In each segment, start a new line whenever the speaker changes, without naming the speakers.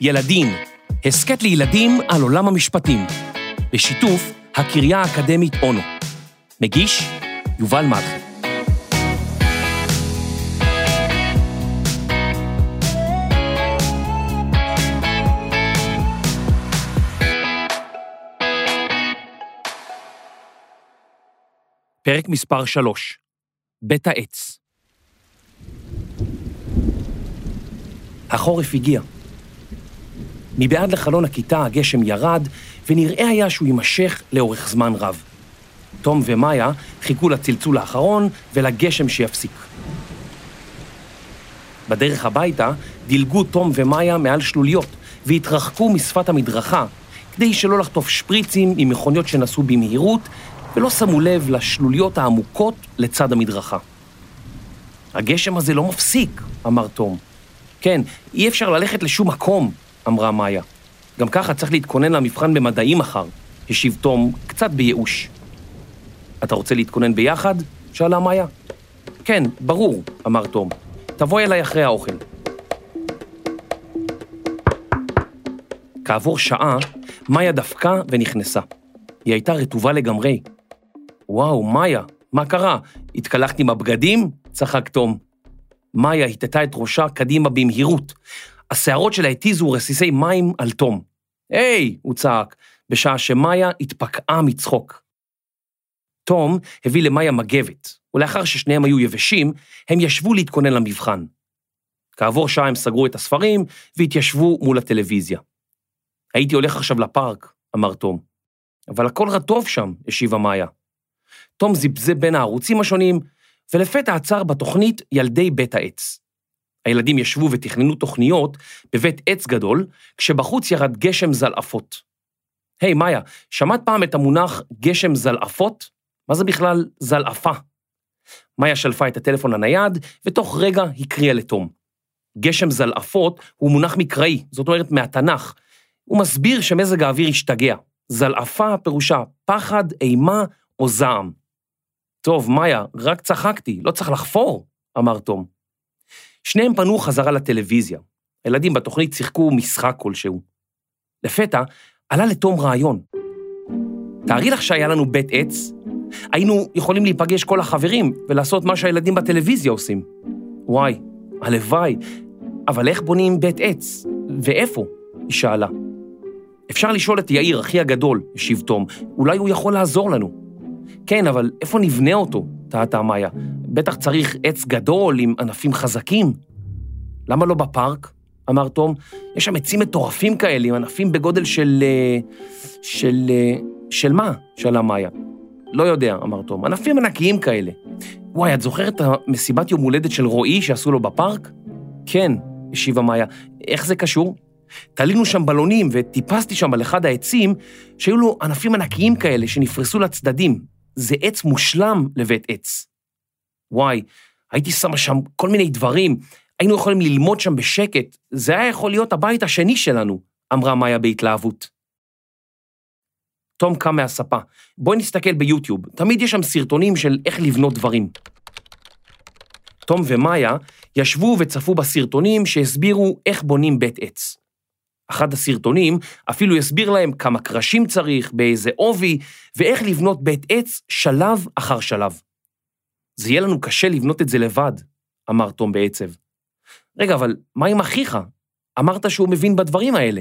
ילדים, הסכת לילדים על עולם המשפטים, בשיתוף הקריה האקדמית אונו. מגיש, יובל מלכי. פרק מספר 3, בית העץ. החורף הגיע. מבעד לחלון הכיתה הגשם ירד, ונראה היה שהוא יימשך לאורך זמן רב. תום ומאיה חיכו לצלצול האחרון ולגשם שיפסיק. בדרך הביתה דילגו תום ומאיה מעל שלוליות והתרחקו משפת המדרכה כדי שלא לחטוף שפריצים עם מכוניות שנסעו במהירות ולא שמו לב לשלוליות העמוקות לצד המדרכה. הגשם הזה לא מפסיק, אמר תום. כן, אי אפשר ללכת לשום מקום, אמרה מאיה. גם ככה צריך להתכונן למבחן במדעים מחר, השיב תום, קצת בייאוש. אתה רוצה להתכונן ביחד? שאלה מאיה. כן, ברור, אמר תום. תבואי אליי אחרי האוכל. כעבור שעה, מאיה דפקה ונכנסה. היא הייתה רטובה לגמרי. וואו, מאיה, מה קרה? התקלחת עם הבגדים? צחק תום. מאיה הטטה את ראשה קדימה במהירות. השערות שלה התיזו רסיסי מים על תום. היי! הוא צעק, בשעה שמאיה התפקעה מצחוק. תום הביא למאיה מגבת, ולאחר ששניהם היו יבשים, הם ישבו להתכונן למבחן. כעבור שעה הם סגרו את הספרים והתיישבו מול הטלוויזיה. הייתי הולך עכשיו לפארק, אמר תום. אבל הכל רטוב שם, השיבה מאיה. תום זיבזב בין הערוצים השונים, ולפתע עצר בתוכנית ילדי בית העץ. הילדים ישבו ותכננו תוכניות בבית עץ גדול, כשבחוץ ירד גשם זלעפות. היי, hey, מאיה, שמעת פעם את המונח גשם זלעפות? מה זה בכלל זלעפה? מאיה שלפה את הטלפון הנייד, ותוך רגע הקריאה לתום. גשם זלעפות הוא מונח מקראי, זאת אומרת מהתנ"ך. הוא מסביר שמזג האוויר השתגע. זלעפה פירושה פחד, אימה או זעם. טוב, מאיה, רק צחקתי, לא צריך לחפור, אמר תום. שניהם פנו חזרה לטלוויזיה. הילדים בתוכנית שיחקו משחק כלשהו. לפתע עלה לתום רעיון. תארי לך שהיה לנו בית עץ, היינו יכולים להיפגש כל החברים ולעשות מה שהילדים בטלוויזיה עושים. וואי, הלוואי, אבל איך בונים בית עץ? ואיפה? היא שאלה. אפשר לשאול את יאיר, אחי הגדול, השיב תום, אולי הוא יכול לעזור לנו. כן, אבל איפה נבנה אותו? טעתה מאיה. בטח צריך עץ גדול עם ענפים חזקים. למה לא בפארק? אמר תום. יש שם עצים מטורפים כאלה, עם ענפים בגודל של... אה, של... אה, של מה? שאלה מאיה. לא יודע, אמר תום. ענפים ענקיים כאלה. וואי, את זוכרת את המסיבת יום הולדת של רועי שעשו לו בפארק? כן, השיבה מאיה. איך זה קשור? תלינו שם בלונים וטיפסתי שם על אחד העצים שהיו לו ענפים ענקיים כאלה שנפרסו לצדדים, זה עץ מושלם לבית עץ. וואי, הייתי שמה שם כל מיני דברים, היינו יכולים ללמוד שם בשקט, זה היה יכול להיות הבית השני שלנו, אמרה מאיה בהתלהבות. תום קם מהספה, בואי נסתכל ביוטיוב, תמיד יש שם סרטונים של איך לבנות דברים. תום ומאיה ישבו וצפו בסרטונים שהסבירו איך בונים בית עץ. אחד הסרטונים אפילו יסביר להם כמה קרשים צריך, באיזה עובי, ואיך לבנות בית עץ שלב אחר שלב. זה יהיה לנו קשה לבנות את זה לבד, אמר תום בעצב. רגע, אבל מה עם אחיך? אמרת שהוא מבין בדברים האלה.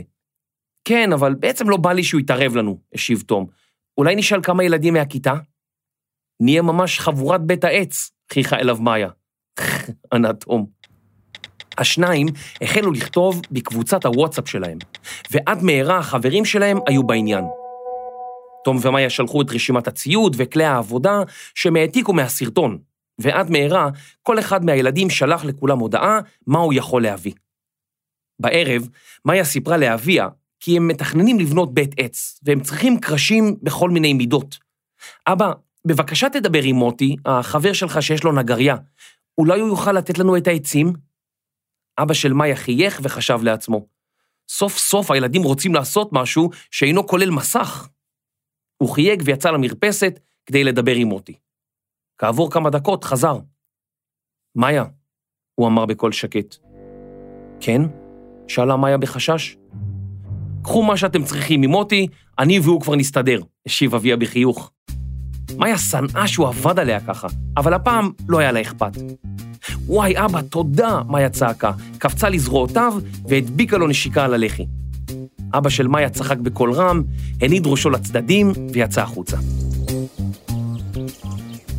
כן, אבל בעצם לא בא לי שהוא יתערב לנו, השיב תום. אולי נשאל כמה ילדים מהכיתה? נהיה ממש חבורת בית העץ, חיכה אליו מאיה. ענה תום. השניים החלו לכתוב בקבוצת הוואטסאפ שלהם, ועד מהרה החברים שלהם היו בעניין. תום ומאיה שלחו את רשימת הציוד וכלי העבודה שהם העתיקו מהסרטון, ועד מהרה כל אחד מהילדים שלח לכולם הודעה מה הוא יכול להביא. בערב, מאיה סיפרה לאביה כי הם מתכננים לבנות בית עץ, והם צריכים קרשים בכל מיני מידות. אבא, בבקשה תדבר עם מוטי, החבר שלך שיש לו נגריה. אולי הוא יוכל לתת לנו את העצים? אבא של מאיה חייך וחשב לעצמו, סוף סוף הילדים רוצים לעשות משהו שאינו כולל מסך. הוא חייג ויצא למרפסת כדי לדבר עם מוטי. כעבור כמה דקות חזר. מאיה, הוא אמר בקול שקט. כן? שאלה מאיה בחשש. קחו מה שאתם צריכים ממוטי, אני והוא כבר נסתדר, השיב אביה בחיוך. מאיה שנאה שהוא עבד עליה ככה, אבל הפעם לא היה לה אכפת. וואי, אבא, תודה, מאיה צעקה, קפצה לזרועותיו והדביקה לו נשיקה על הלחי. אבא של מאיה צחק בקול רם, הניד ראשו לצדדים ויצא החוצה.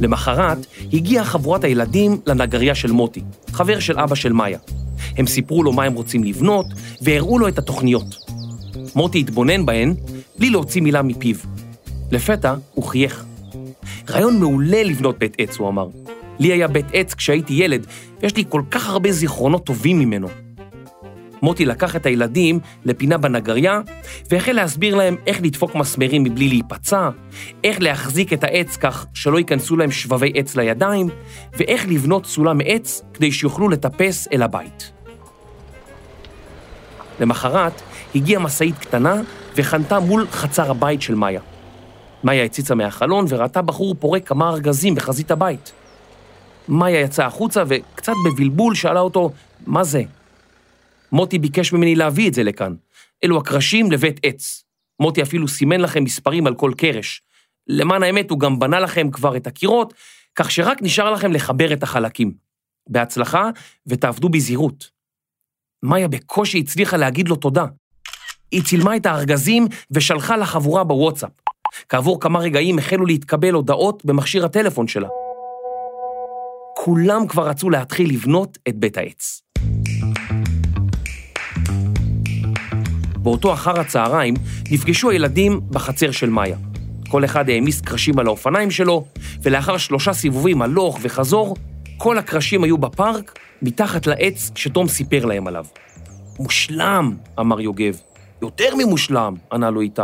למחרת הגיעה חבורת הילדים לנגריה של מוטי, חבר של אבא של מאיה. הם סיפרו לו מה הם רוצים לבנות והראו לו את התוכניות. מוטי התבונן בהן בלי להוציא מילה מפיו. לפתע הוא חייך. רעיון מעולה לבנות בית עץ, הוא אמר. לי היה בית עץ כשהייתי ילד, ויש לי כל כך הרבה זיכרונות טובים ממנו. מוטי לקח את הילדים לפינה בנגריה, והחל להסביר להם איך לדפוק מסמרים מבלי להיפצע, איך להחזיק את העץ כך שלא ייכנסו להם שבבי עץ לידיים, ואיך לבנות סולם מעץ כדי שיוכלו לטפס אל הבית. למחרת הגיעה משאית קטנה וחנתה מול חצר הבית של מאיה. מאיה הציצה מהחלון וראתה בחור פורק כמה ארגזים בחזית הבית. מאיה יצאה החוצה וקצת בבלבול שאלה אותו, מה זה? מוטי ביקש ממני להביא את זה לכאן. אלו הקרשים לבית עץ. מוטי אפילו סימן לכם מספרים על כל קרש. למען האמת, הוא גם בנה לכם כבר את הקירות, כך שרק נשאר לכם לחבר את החלקים. בהצלחה, ותעבדו בזהירות. מאיה בקושי הצליחה להגיד לו תודה. היא צילמה את הארגזים ושלחה לחבורה בוואטסאפ. כעבור כמה רגעים החלו להתקבל הודעות במכשיר הטלפון שלה. כולם כבר רצו להתחיל לבנות את בית העץ. באותו אחר הצהריים נפגשו הילדים בחצר של מאיה. כל אחד העמיס קרשים על האופניים שלו, ולאחר שלושה סיבובים הלוך וחזור, כל הקרשים היו בפארק, מתחת לעץ שתום סיפר להם עליו. מושלם, אמר יוגב. יותר ממושלם, ענה לו איתי.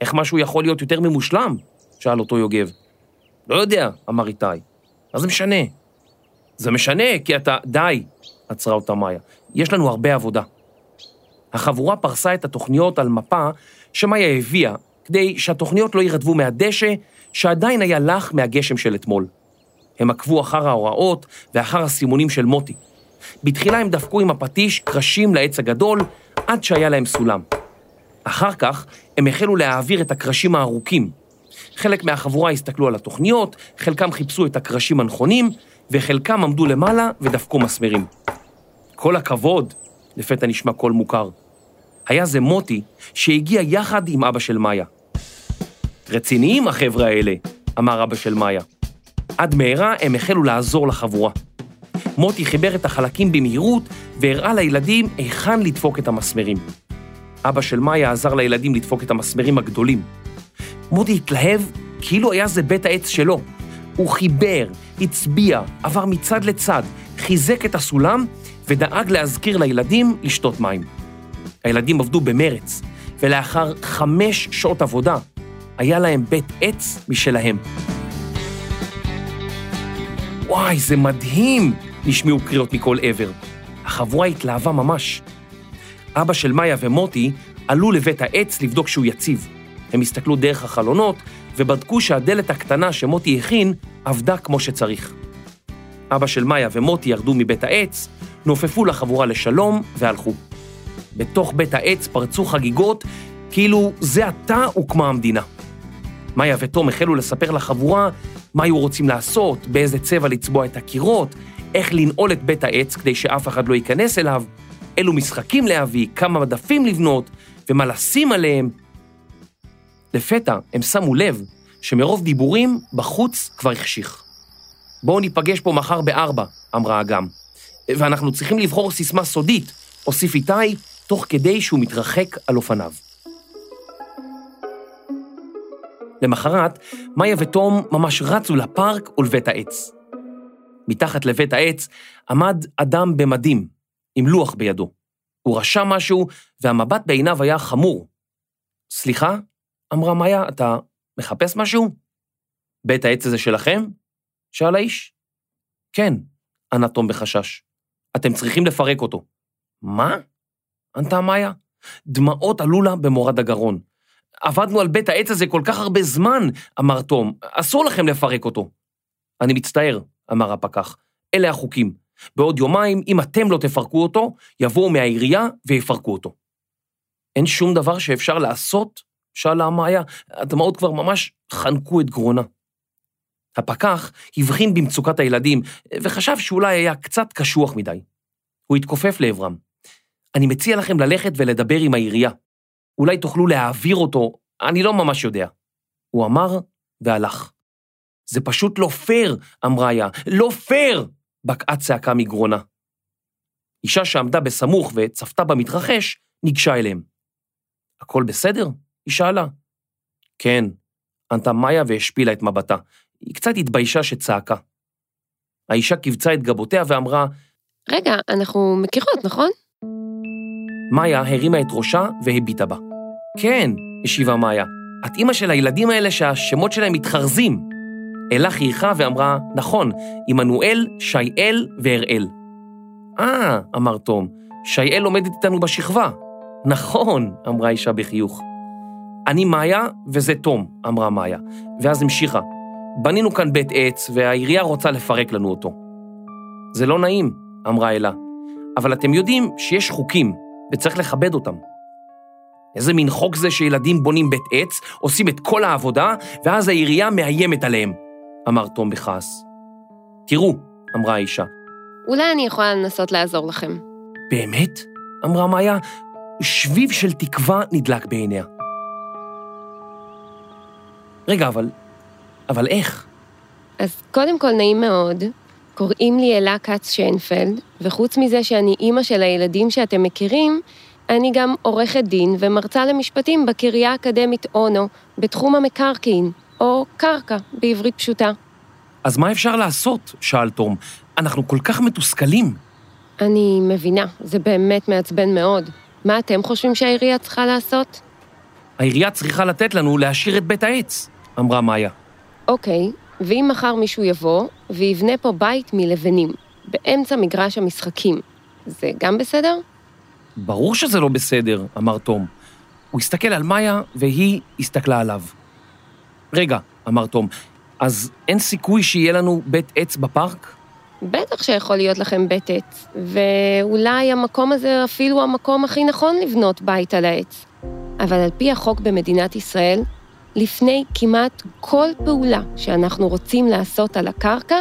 איך משהו יכול להיות יותר ממושלם? שאל אותו יוגב. לא יודע, אמר איתי. מה זה משנה? זה משנה, כי אתה... די, עצרה אותה מאיה. יש לנו הרבה עבודה. החבורה פרסה את התוכניות על מפה שמאיה הביאה, כדי שהתוכניות לא יירדבו מהדשא, שעדיין היה לח מהגשם של אתמול. הם עקבו אחר ההוראות ואחר הסימונים של מוטי. בתחילה הם דפקו עם הפטיש קרשים לעץ הגדול, עד שהיה להם סולם. אחר כך הם החלו להעביר את הקרשים הארוכים. חלק מהחבורה הסתכלו על התוכניות, חלקם חיפשו את הקרשים הנכונים, וחלקם עמדו למעלה ודפקו מסמרים. כל הכבוד, לפתע נשמע קול מוכר. היה זה מוטי שהגיע יחד עם אבא של מאיה. רציניים החבר'ה האלה, אמר אבא של מאיה. עד מהרה הם החלו לעזור לחבורה. מוטי חיבר את החלקים במהירות והראה לילדים היכן לדפוק את המסמרים. אבא של מאיה עזר לילדים לדפוק את המסמרים הגדולים. מוטי התלהב כאילו היה זה בית העץ שלו. הוא חיבר, הצביע, עבר מצד לצד, חיזק את הסולם ודאג להזכיר לילדים לשתות מים. הילדים עבדו במרץ, ולאחר חמש שעות עבודה, היה להם בית עץ משלהם. וואי, זה מדהים! נשמעו קריאות מכל עבר. החבורה התלהבה ממש. אבא של מאיה ומוטי עלו לבית העץ לבדוק שהוא יציב. הם הסתכלו דרך החלונות ובדקו שהדלת הקטנה שמוטי הכין עבדה כמו שצריך. אבא של מאיה ומוטי ירדו מבית העץ, נופפו לחבורה לשלום והלכו. בתוך בית העץ פרצו חגיגות כאילו זה עתה הוקמה המדינה. מאיה ותום החלו לספר לחבורה מה היו רוצים לעשות, באיזה צבע לצבוע את הקירות, איך לנעול את בית העץ כדי שאף אחד לא ייכנס אליו, אילו משחקים להביא, כמה מדפים לבנות ומה לשים עליהם. לפתע הם שמו לב שמרוב דיבורים בחוץ כבר החשיך. בואו ניפגש פה מחר בארבע, אמרה אגם. ואנחנו צריכים לבחור סיסמה סודית, הוסיף איתי, תוך כדי שהוא מתרחק על אופניו. למחרת, מאיה ותום ממש רצו לפארק ולבית העץ. מתחת לבית העץ עמד אדם במדים, עם לוח בידו. הוא רשם משהו, והמבט בעיניו היה חמור. סליחה? אמרה מאיה, אתה מחפש משהו? בית העץ הזה שלכם? שאל האיש. כן, ענה תום בחשש. אתם צריכים לפרק אותו. מה? ענתה מאיה. דמעות עלו לה במורד הגרון. עבדנו על בית העץ הזה כל כך הרבה זמן, אמר תום, אסור לכם לפרק אותו. אני מצטער, אמר הפקח, אלה החוקים. בעוד יומיים, אם אתם לא תפרקו אותו, יבואו מהעירייה ויפרקו אותו. אין שום דבר שאפשר לעשות? שאלה מאיה, הדמעות כבר ממש חנקו את גרונה. הפקח הבחין במצוקת הילדים, וחשב שאולי היה קצת קשוח מדי. הוא התכופף לעברם. אני מציע לכם ללכת ולדבר עם העירייה. אולי תוכלו להעביר אותו, אני לא ממש יודע. הוא אמר והלך. זה פשוט לא פייר, אמרה יה, לא פייר! בקעה צעקה מגרונה. אישה שעמדה בסמוך וצפתה במתרחש, ניגשה אליהם. הכל בסדר? היא שאלה. כן, ענתה מאיה והשפילה את מבטה. היא קצת התביישה שצעקה. האישה קיבצה את גבותיה ואמרה,
רגע, אנחנו מכירות, נכון?
מאיה הרימה את ראשה והביטה בה. כן, השיבה מאיה, את אימא של הילדים האלה שהשמות שלהם מתחרזים. אלה חייכה ואמרה, נכון, עמנואל, שייאל והראל. אה, אמר תום, שייאל לומדת איתנו בשכבה. נכון, אמרה אישה בחיוך. אני מאיה וזה תום, אמרה מאיה, ואז המשיכה. בנינו כאן בית עץ והעירייה רוצה לפרק לנו אותו. זה לא נעים, אמרה אלה, אבל אתם יודעים שיש חוקים וצריך לכבד אותם. איזה מין חוק זה שילדים בונים בית עץ, עושים את כל העבודה, ואז העירייה מאיימת עליהם, אמר תום בכעס. תראו, אמרה האישה.
אולי אני יכולה לנסות לעזור לכם.
באמת? אמרה מאיה, שביב של תקווה נדלק בעיניה. רגע, אבל... אבל איך?
אז קודם כל, נעים מאוד. קוראים לי אלה כץ שיינפלד, וחוץ מזה שאני אימא של הילדים שאתם מכירים, אני גם עורכת דין ומרצה למשפטים בקריה האקדמית אונו, בתחום המקרקעין, או קרקע, בעברית פשוטה.
אז מה אפשר לעשות? שאל תום. אנחנו כל כך מתוסכלים.
אני מבינה, זה באמת מעצבן מאוד. מה אתם חושבים שהעירייה צריכה לעשות?
העירייה צריכה לתת לנו להשאיר את בית העץ, אמרה מאיה.
אוקיי, ואם מחר מישהו יבוא ויבנה פה בית מלבנים, באמצע מגרש המשחקים, זה גם בסדר?
ברור שזה לא בסדר, אמר תום. הוא הסתכל על מאיה והיא הסתכלה עליו. רגע, אמר תום, אז אין סיכוי שיהיה לנו בית עץ בפארק?
בטח שיכול להיות לכם בית עץ, ואולי המקום הזה אפילו המקום הכי נכון לבנות בית על העץ. אבל על פי החוק במדינת ישראל, לפני כמעט כל פעולה שאנחנו רוצים לעשות על הקרקע,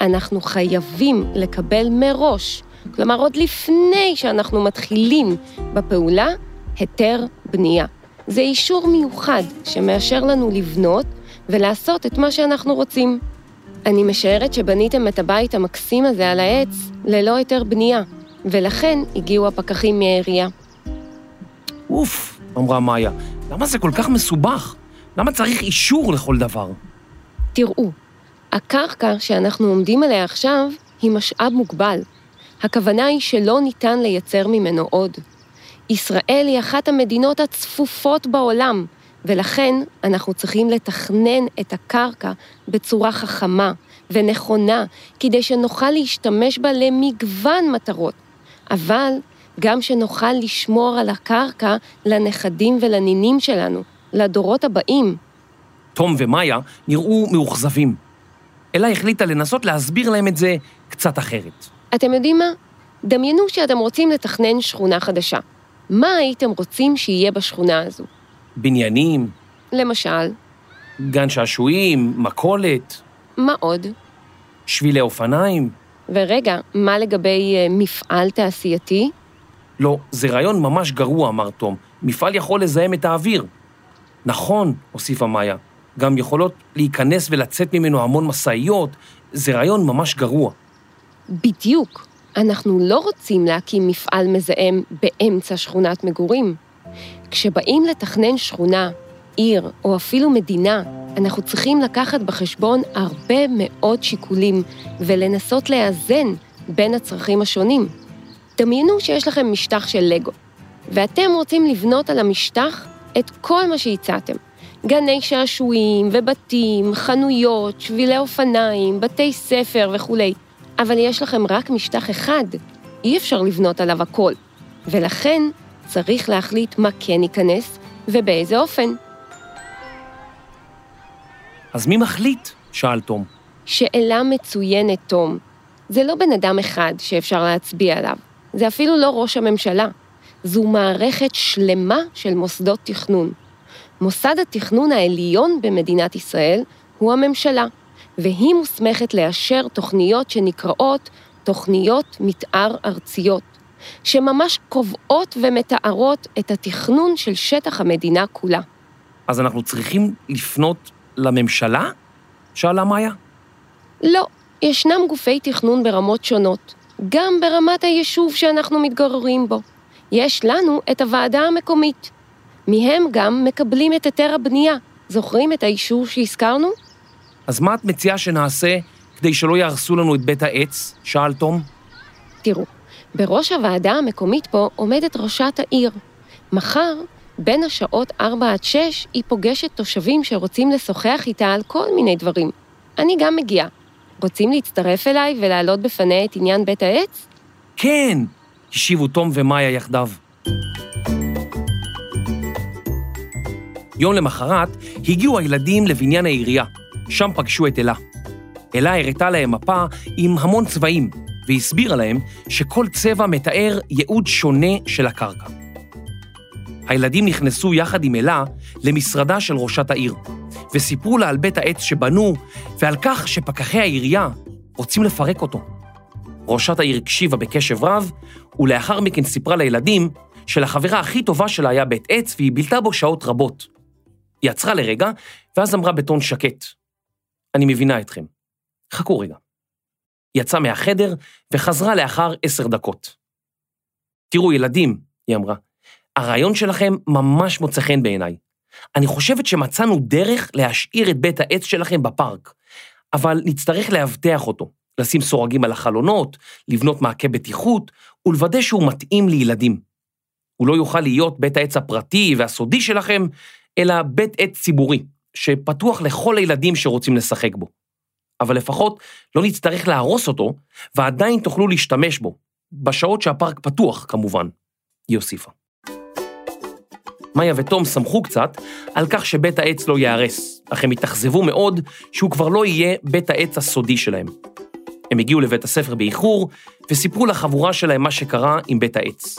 אנחנו חייבים לקבל מראש, כלומר עוד לפני שאנחנו מתחילים בפעולה, היתר בנייה. זה אישור מיוחד שמאשר לנו לבנות ולעשות את מה שאנחנו רוצים. אני משערת שבניתם את הבית המקסים הזה על העץ ללא היתר בנייה, ולכן הגיעו הפקחים מהעירייה.
אוף, אמרה מאיה, למה זה כל כך מסובך? למה צריך אישור לכל דבר?
תראו, הקרקע שאנחנו עומדים עליה עכשיו היא משאב מוגבל. הכוונה היא שלא ניתן לייצר ממנו עוד. ישראל היא אחת המדינות הצפופות בעולם, ולכן אנחנו צריכים לתכנן את הקרקע בצורה חכמה ונכונה, כדי שנוכל להשתמש בה למגוון מטרות, אבל גם שנוכל לשמור על הקרקע לנכדים ולנינים שלנו, לדורות הבאים.
תום ומאיה נראו מאוכזבים. אלה החליטה לנסות להסביר להם את זה קצת אחרת.
אתם יודעים מה? דמיינו שאתם רוצים לתכנן שכונה חדשה. מה הייתם רוצים שיהיה בשכונה הזו?
בניינים,
למשל,
גן שעשועים, מכולת,
מה עוד?
שבילי אופניים.
ורגע, מה לגבי אה, מפעל תעשייתי?
לא, זה רעיון ממש גרוע, אמר תום. מפעל יכול לזהם את האוויר. נכון, הוסיפה מאיה, גם יכולות להיכנס ולצאת ממנו המון משאיות, זה רעיון ממש גרוע.
בדיוק. אנחנו לא רוצים להקים מפעל מזהם באמצע שכונת מגורים. כשבאים לתכנן שכונה, עיר או אפילו מדינה, אנחנו צריכים לקחת בחשבון הרבה מאוד שיקולים ולנסות לאזן בין הצרכים השונים. דמיינו שיש לכם משטח של לגו, ואתם רוצים לבנות על המשטח את כל מה שהצעתם. גני שעשועים ובתים, חנויות, שבילי אופניים, בתי ספר וכולי. אבל יש לכם רק משטח אחד, אי אפשר לבנות עליו הכל. ולכן צריך להחליט מה כן ייכנס ובאיזה אופן.
אז מי מחליט? שאל תום.
שאלה מצוינת, תום. זה לא בן אדם אחד שאפשר להצביע עליו, זה אפילו לא ראש הממשלה. זו מערכת שלמה של מוסדות תכנון. מוסד התכנון העליון במדינת ישראל הוא הממשלה, והיא מוסמכת לאשר תוכניות שנקראות תוכניות מתאר ארציות, שממש קובעות ומתארות את התכנון של שטח המדינה כולה.
אז אנחנו צריכים לפנות לממשלה? שאלה מאיה.
לא, ישנם גופי תכנון ברמות שונות, גם ברמת היישוב שאנחנו מתגוררים בו. יש לנו את הוועדה המקומית. מהם גם מקבלים את היתר הבנייה. זוכרים את האישור שהזכרנו?
אז מה את מציעה שנעשה כדי שלא יהרסו לנו את בית העץ? שאל תום.
תראו, בראש הוועדה המקומית פה עומדת ראשת העיר. מחר, בין השעות 4 עד 6, היא פוגשת תושבים שרוצים לשוחח איתה על כל מיני דברים. אני גם מגיעה. רוצים להצטרף אליי ולהעלות בפניה את עניין בית העץ?
כן! השיבו תום ומאיה יחדיו. יום למחרת הגיעו הילדים לבניין העירייה, שם פגשו את אלה. אלה הראתה להם מפה עם המון צבעים, והסבירה להם שכל צבע מתאר ייעוד שונה של הקרקע. הילדים נכנסו יחד עם אלה למשרדה של ראשת העיר, וסיפרו לה על בית העץ שבנו ועל כך שפקחי העירייה רוצים לפרק אותו. ראשת העיר הקשיבה בקשב רב, ולאחר מכן סיפרה לילדים שלחברה הכי טובה שלה היה בית עץ והיא בילתה בו שעות רבות. היא עצרה לרגע, ואז אמרה בטון שקט, אני מבינה אתכם. חכו רגע. היא יצאה מהחדר וחזרה לאחר עשר דקות. תראו, ילדים, היא אמרה, הרעיון שלכם ממש מוצא חן בעיניי. אני חושבת שמצאנו דרך להשאיר את בית העץ שלכם בפארק, אבל נצטרך לאבטח אותו, לשים סורגים על החלונות, לבנות מעקה בטיחות ולוודא שהוא מתאים לילדים. הוא לא יוכל להיות בית העץ הפרטי והסודי שלכם, אלא בית עץ ציבורי, שפתוח לכל הילדים שרוצים לשחק בו. אבל לפחות לא נצטרך להרוס אותו, ועדיין תוכלו להשתמש בו, בשעות שהפארק פתוח, כמובן, היא הוסיפה. מאיה ותום שמחו קצת על כך שבית העץ לא ייהרס, אך הם התאכזבו מאוד שהוא כבר לא יהיה בית העץ הסודי שלהם. הם הגיעו לבית הספר באיחור וסיפרו לחבורה שלהם מה שקרה עם בית העץ.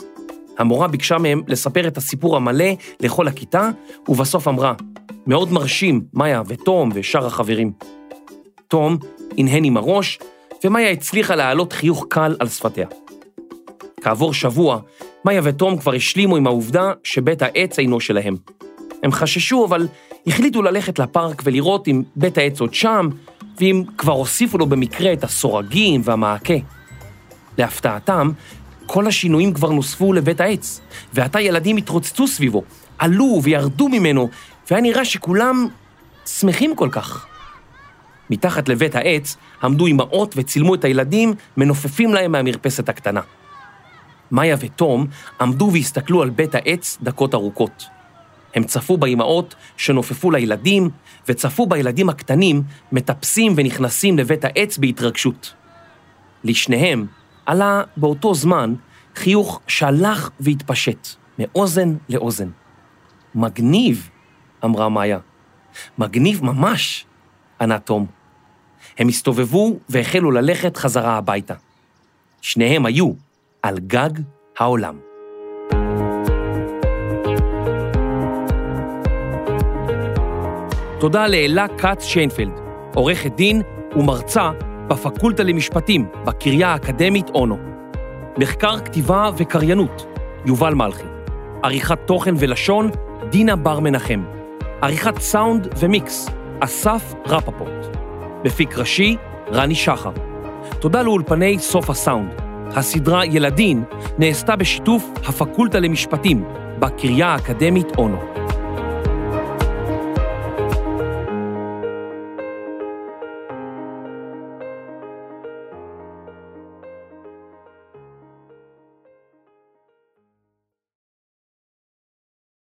המורה ביקשה מהם לספר את הסיפור המלא לכל הכיתה, ובסוף אמרה, מאוד מרשים, מאיה ותום ושאר החברים. תום הנהן עם הראש, ומאיה הצליחה להעלות חיוך קל על שפתיה. כעבור שבוע, מאיה ותום כבר השלימו עם העובדה שבית העץ אינו שלהם. הם חששו, אבל החליטו ללכת לפארק ולראות אם בית העץ עוד שם, ואם כבר הוסיפו לו במקרה את הסורגים והמעקה. להפתעתם, כל השינויים כבר נוספו לבית העץ, ועתה ילדים התרוצצו סביבו, עלו וירדו ממנו, והיה נראה שכולם שמחים כל כך. מתחת לבית העץ עמדו אמהות וצילמו את הילדים מנופפים להם מהמרפסת הקטנה. מאיה ותום עמדו והסתכלו על בית העץ דקות ארוכות. הם צפו באמהות שנופפו לילדים, וצפו בילדים הקטנים מטפסים ונכנסים לבית העץ בהתרגשות. לשניהם עלה באותו זמן חיוך שהלך והתפשט, מאוזן לאוזן. מגניב, אמרה מאיה. מגניב ממש, ענה תום. הם הסתובבו והחלו ללכת חזרה הביתה. שניהם היו על גג העולם. תודה לאלה כץ שיינפלד, עורכת דין ומרצה בפקולטה למשפטים בקריה האקדמית אונו. מחקר כתיבה וקריינות, יובל מלכי. עריכת תוכן ולשון, דינה בר מנחם. עריכת סאונד ומיקס, אסף רפפורט. מפיק ראשי, רני שחר. תודה לאולפני סוף הסאונד. הסדרה ילדין נעשתה בשיתוף הפקולטה למשפטים בקריה האקדמית אונו.